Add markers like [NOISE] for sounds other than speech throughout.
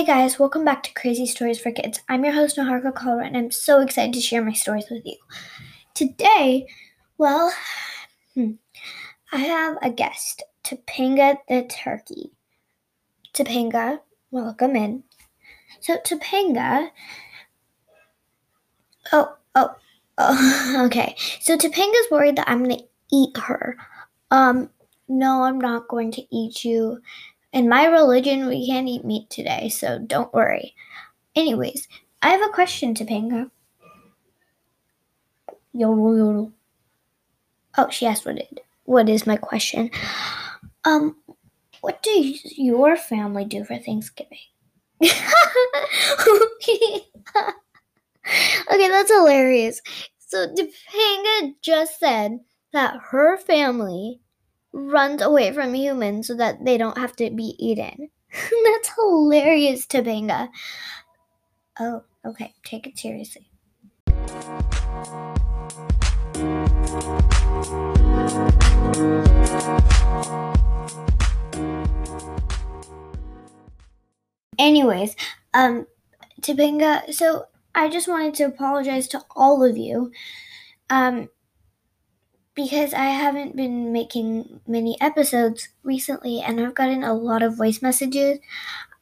Hey guys, welcome back to Crazy Stories for Kids. I'm your host, Niharika Kalra, and I'm so excited to share my stories with you. Today, well, hmm, I have a guest, Topanga the turkey. Topanga, welcome in. So, Topanga, oh, oh, oh, [LAUGHS] okay. So, Topanga's worried that I'm going to eat her. Um, no, I'm not going to eat you. In my religion, we can't eat meat today, so don't worry. Anyways, I have a question, Topanga. Yodel, yodel. Oh, she asked what it. What is my question? Um, what do your family do for Thanksgiving? [LAUGHS] okay, that's hilarious. So Topanga just said that her family runs away from humans so that they don't have to be eaten. [LAUGHS] That's hilarious, Topanga. Oh, okay, take it seriously. Anyways, um, Topanga, so I just wanted to apologize to all of you. Um, because I haven't been making many episodes recently and I've gotten a lot of voice messages.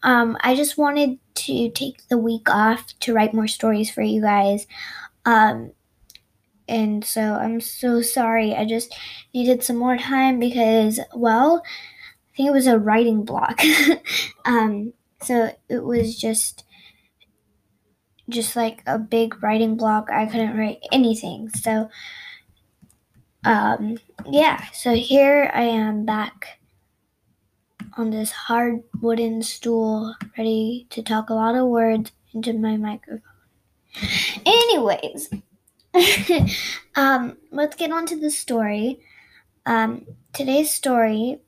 Um, I just wanted to take the week off to write more stories for you guys. Um, and so I'm so sorry. I just needed some more time because, well, I think it was a writing block. [LAUGHS] um, so it was just just like a big writing block. I couldn't write anything. So um, yeah, so here I am back on this hard wooden stool, ready to talk a lot of words into my microphone. Anyways, [LAUGHS] um, let's get on to the story. Um, today's story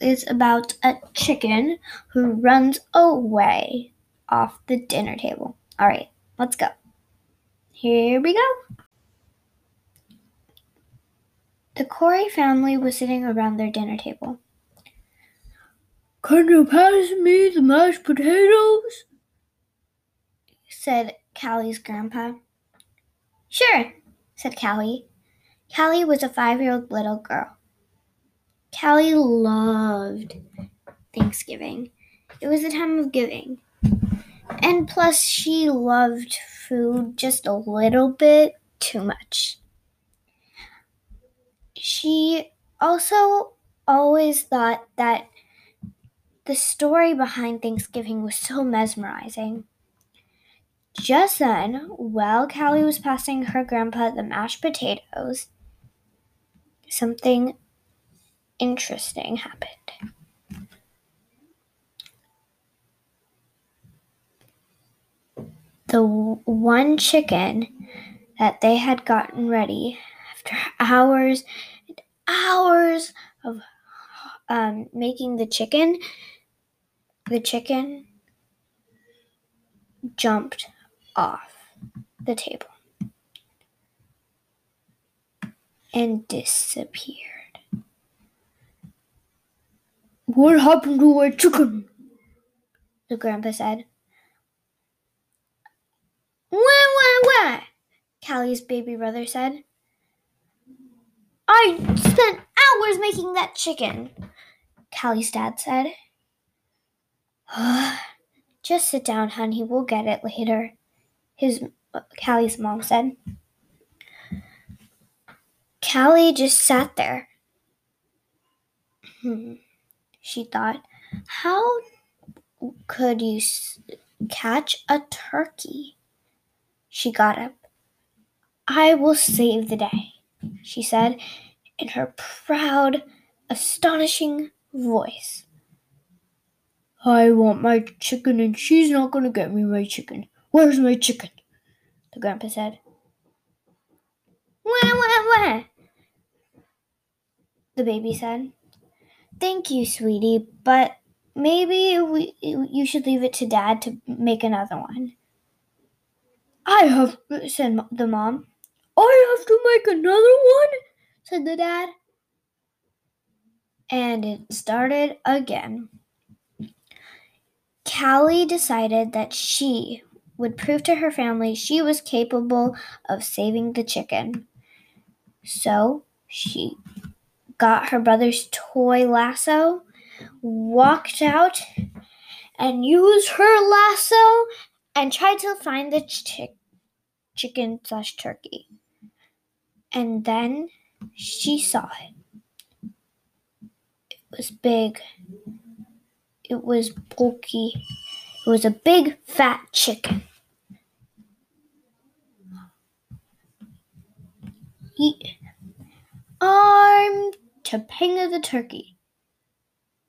is about a chicken who runs away off the dinner table. All right, let's go. Here we go. The Corey family was sitting around their dinner table. Can you pass me the mashed potatoes? said Callie's grandpa. Sure, said Callie. Callie was a five year old little girl. Callie loved Thanksgiving. It was a time of giving. And plus, she loved food just a little bit too much she also always thought that the story behind Thanksgiving was so mesmerizing. Just then, while Callie was passing her grandpa the mashed potatoes, something interesting happened. The one chicken that they had gotten ready after [LAUGHS] hours hours of um, making the chicken, the chicken jumped off the table and disappeared. What happened to our chicken? The grandpa said. Wah, wah, wah, Callie's baby brother said. I spent hours making that chicken, Callie's dad said. [SIGHS] Just sit down, honey. We'll get it later, his Callie's mom said. Callie just sat there. Hmm, she thought, how could you catch a turkey? She got up. I will save the day she said in her proud, astonishing voice. I want my chicken, and she's not going to get me my chicken. Where's my chicken? The grandpa said. Wah, wah, wah. The baby said. Thank you, sweetie, but maybe we, you should leave it to dad to make another one. I have, said the mom. I have to make another one, said the dad. And it started again. Callie decided that she would prove to her family she was capable of saving the chicken. So she got her brother's toy lasso, walked out, and used her lasso and tried to find the ch- chicken slash turkey. And then she saw it. It was big. It was bulky. It was a big fat chicken. I'm Topanga the turkey.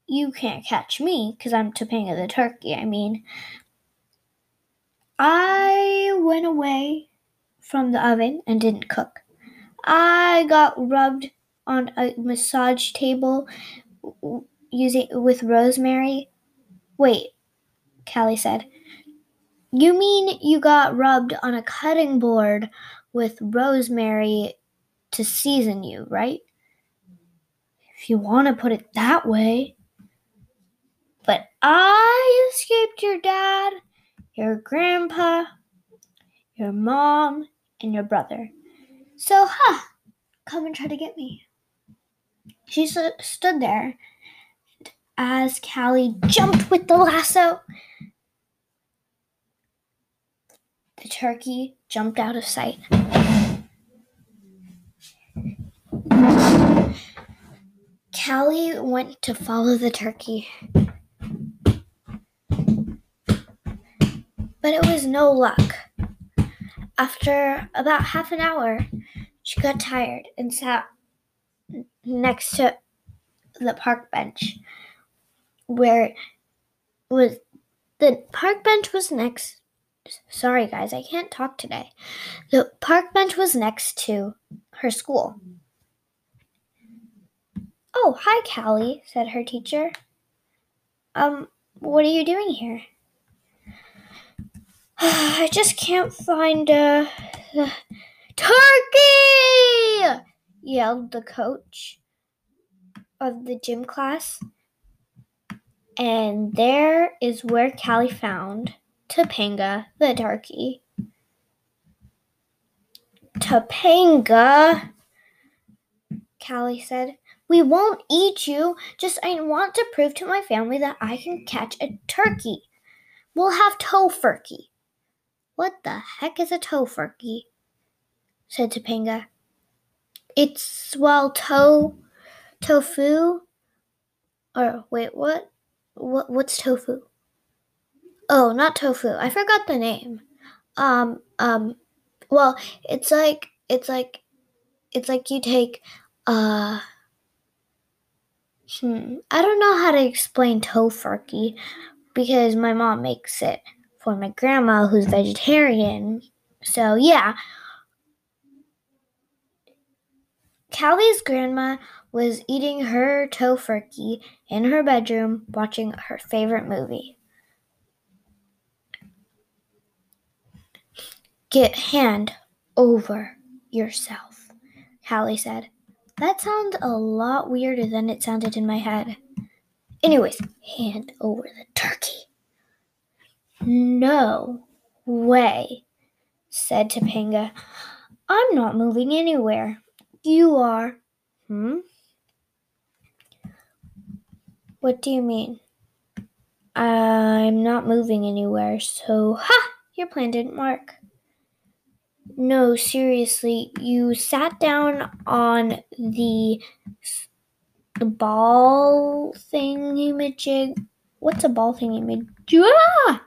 You can't catch me because I'm Topanga the turkey. I mean, I went away from the oven and didn't cook. I got rubbed on a massage table using with rosemary. Wait, Callie said. You mean you got rubbed on a cutting board with rosemary to season you, right? If you want to put it that way. But I escaped your dad, your grandpa, your mom, and your brother. So, huh, come and try to get me. She stood there as Callie jumped with the lasso. The turkey jumped out of sight. Callie went to follow the turkey. But it was no luck. After about half an hour, she got tired and sat next to the park bench where was the park bench was next sorry guys i can't talk today. The park bench was next to her school. Oh hi callie said her teacher. Um what are you doing here? [SIGHS] I just can't find uh, the turkey yelled the coach of the gym class and there is where Callie found Topanga the turkey. Topanga, Callie said, we won't eat you. Just I want to prove to my family that I can catch a turkey. We'll have tofurkey. What the heck is a tofurkey? Said Topanga. It's well to tofu or wait, what? What what's tofu? Oh, not tofu. I forgot the name. Um um well, it's like it's like it's like you take uh hmm, I don't know how to explain tofurkey because my mom makes it for my grandma who's vegetarian. So, yeah. Callie's grandma was eating her tofurkey in her bedroom watching her favorite movie. Get hand over yourself, Callie said. That sounds a lot weirder than it sounded in my head. Anyways, hand over the turkey. No way, said Topanga. I'm not moving anywhere. You are. Hmm? What do you mean? I'm not moving anywhere, so ha! Your plan didn't work. No, seriously, you sat down on the the ball thingy What's a ball thing thingy Ah!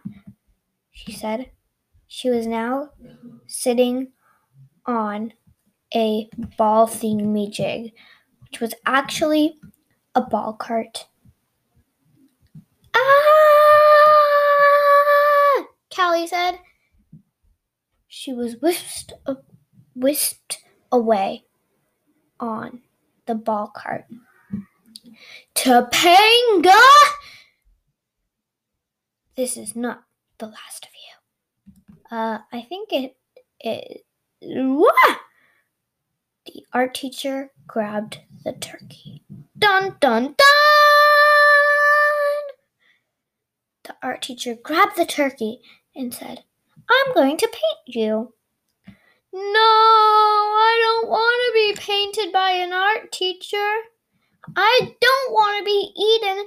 She said. She was now sitting on a ball thingy jig, which was actually a ball cart. Ah! Callie said. She was whisked, uh, whisked away on the ball cart. Topanga! This is not the last of you. Uh, I think it it. What? The art teacher grabbed the turkey. Dun dun dun! the art teacher grabbed the turkey and said, I'm going to paint you. No, I don't want to be painted by an art teacher. I don't want to be eaten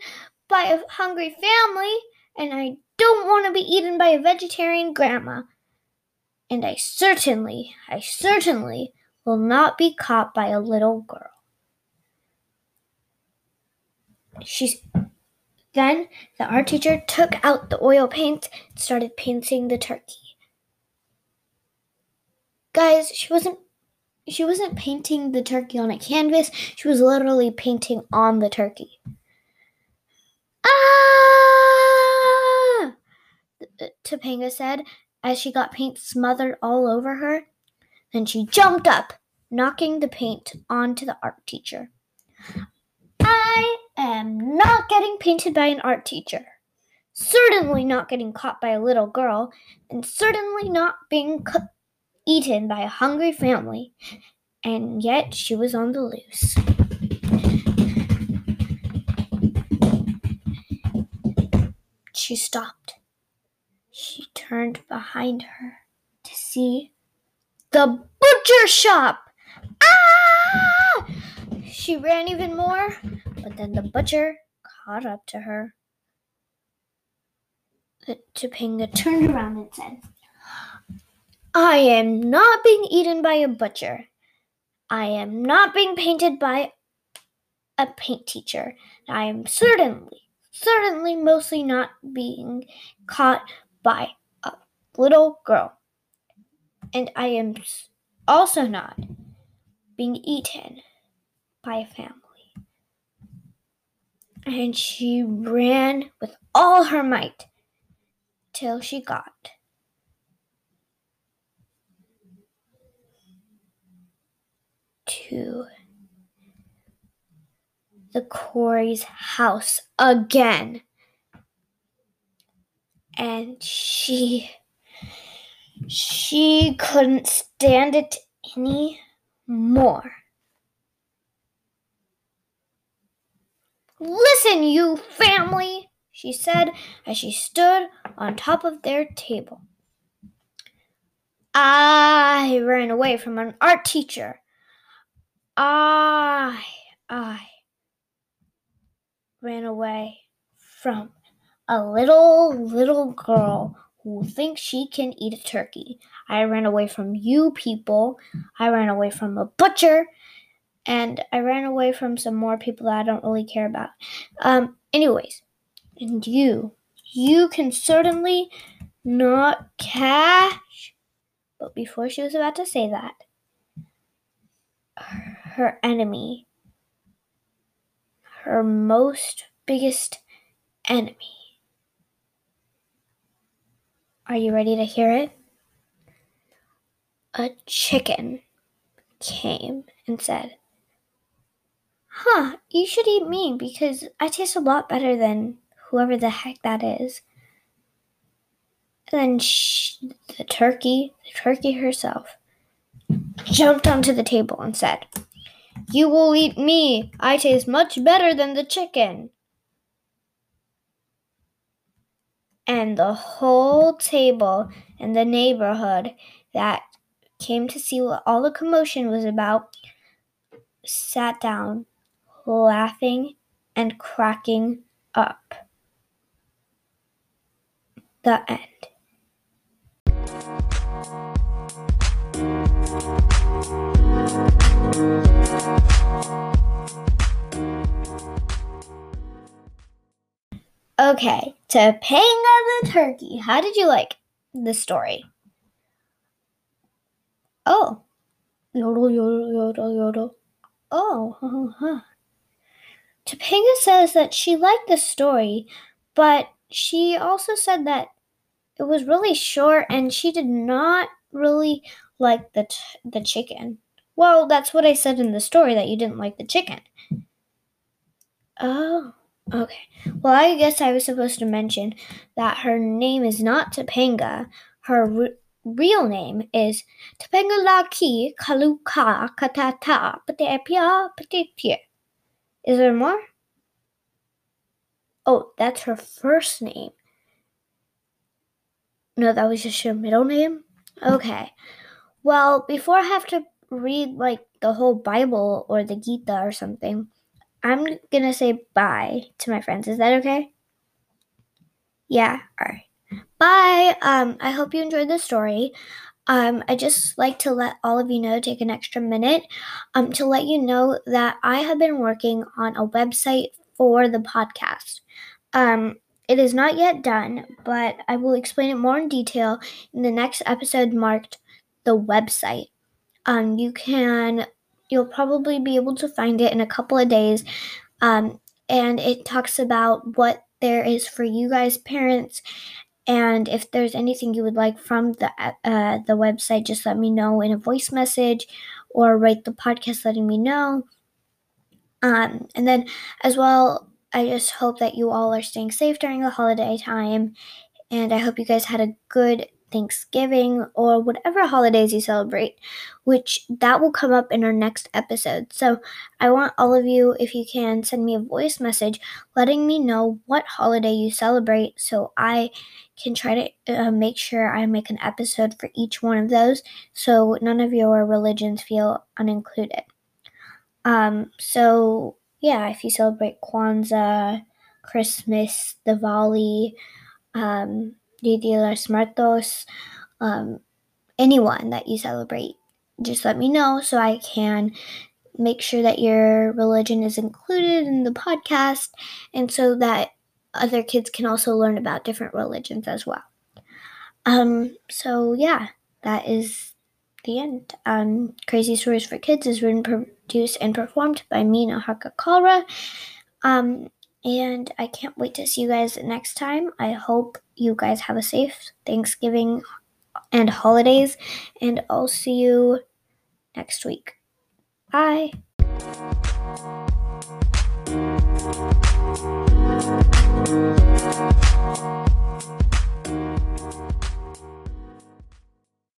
by a hungry family, and I don't want to be eaten by a vegetarian grandma. And I certainly, I certainly will not be caught by a little girl. She's then the art teacher took out the oil paint and started painting the turkey. Guys, she wasn't she wasn't painting the turkey on a canvas. She was literally painting on the turkey. Ah! Topanga said as she got paint smothered all over her. Then she jumped up, knocking the paint onto the art teacher. I am not getting painted by an art teacher. Certainly not getting caught by a little girl, and certainly not being cu- eaten by a hungry family. And yet she was on the loose. She stopped. She turned behind her to see the butcher shop. Ah! She ran even more, but then the butcher caught up to her. The Topanga turned around and said, I am not being eaten by a butcher. I am not being painted by a paint teacher. I am certainly, certainly mostly not being caught by a little girl. And I am also not being eaten by a family. And she ran with all her might till she got to the Corey's house again. And she she couldn't stand it any more. Listen, you family, she said as she stood on top of their table. I ran away from an art teacher. I, I ran away from a little, little girl who thinks she can eat a turkey. I ran away from you people. I ran away from a butcher and I ran away from some more people that I don't really care about. Um, anyways, and you, you can certainly not catch. But before she was about to say that, her enemy, her most biggest enemy. Are you ready to hear it? A chicken came and said, Huh, you should eat me because I taste a lot better than whoever the heck that is. And then she, the turkey, the turkey herself, jumped onto the table and said, You will eat me. I taste much better than the chicken. And the whole table in the neighborhood that came to see what all the commotion was about sat down laughing and cracking up. The end. Okay, Topanga the turkey. How did you like the story? Oh. Yodel, yodel, yodel, yodel. Oh, huh. Topanga says that she liked the story, but she also said that it was really short and she did not really like the t- the chicken. Well, that's what I said in the story that you didn't like the chicken. Oh, okay. Well, I guess I was supposed to mention that her name is not Topanga. Her re- real name is Topanga Laki Kaluka Katata Patepia Patepia. Is there more? Oh, that's her first name. No, that was just her middle name? Okay. Well, before I have to read like the whole Bible or the Gita or something, I'm gonna say bye to my friends. Is that okay? Yeah, alright. Bye. Um, I hope you enjoyed the story. Um, I just like to let all of you know, take an extra minute, um, to let you know that I have been working on a website for the podcast. Um, it is not yet done, but I will explain it more in detail in the next episode marked the website. Um, you can, you'll probably be able to find it in a couple of days. Um, and it talks about what there is for you guys, parents, and if there's anything you would like from the uh, the website, just let me know in a voice message or write the podcast letting me know. Um, and then as well, I just hope that you all are staying safe during the holiday time. And I hope you guys had a good Thanksgiving or whatever holidays you celebrate, which that will come up in our next episode. So I want all of you, if you can, send me a voice message letting me know what holiday you celebrate so I can try to uh, make sure I make an episode for each one of those so none of your religions feel unincluded. Um, so yeah, if you celebrate Kwanzaa, Christmas, Diwali, um, Dia de Muertos, um, anyone that you celebrate, just let me know so I can make sure that your religion is included in the podcast and so that other kids can also learn about different religions as well. Um, so yeah, that is the end. Um, Crazy Stories for Kids is written, produced, and performed by me, Nahaka. Um, and I can't wait to see you guys next time. I hope you guys have a safe Thanksgiving and holidays, and I'll see you next week. Bye.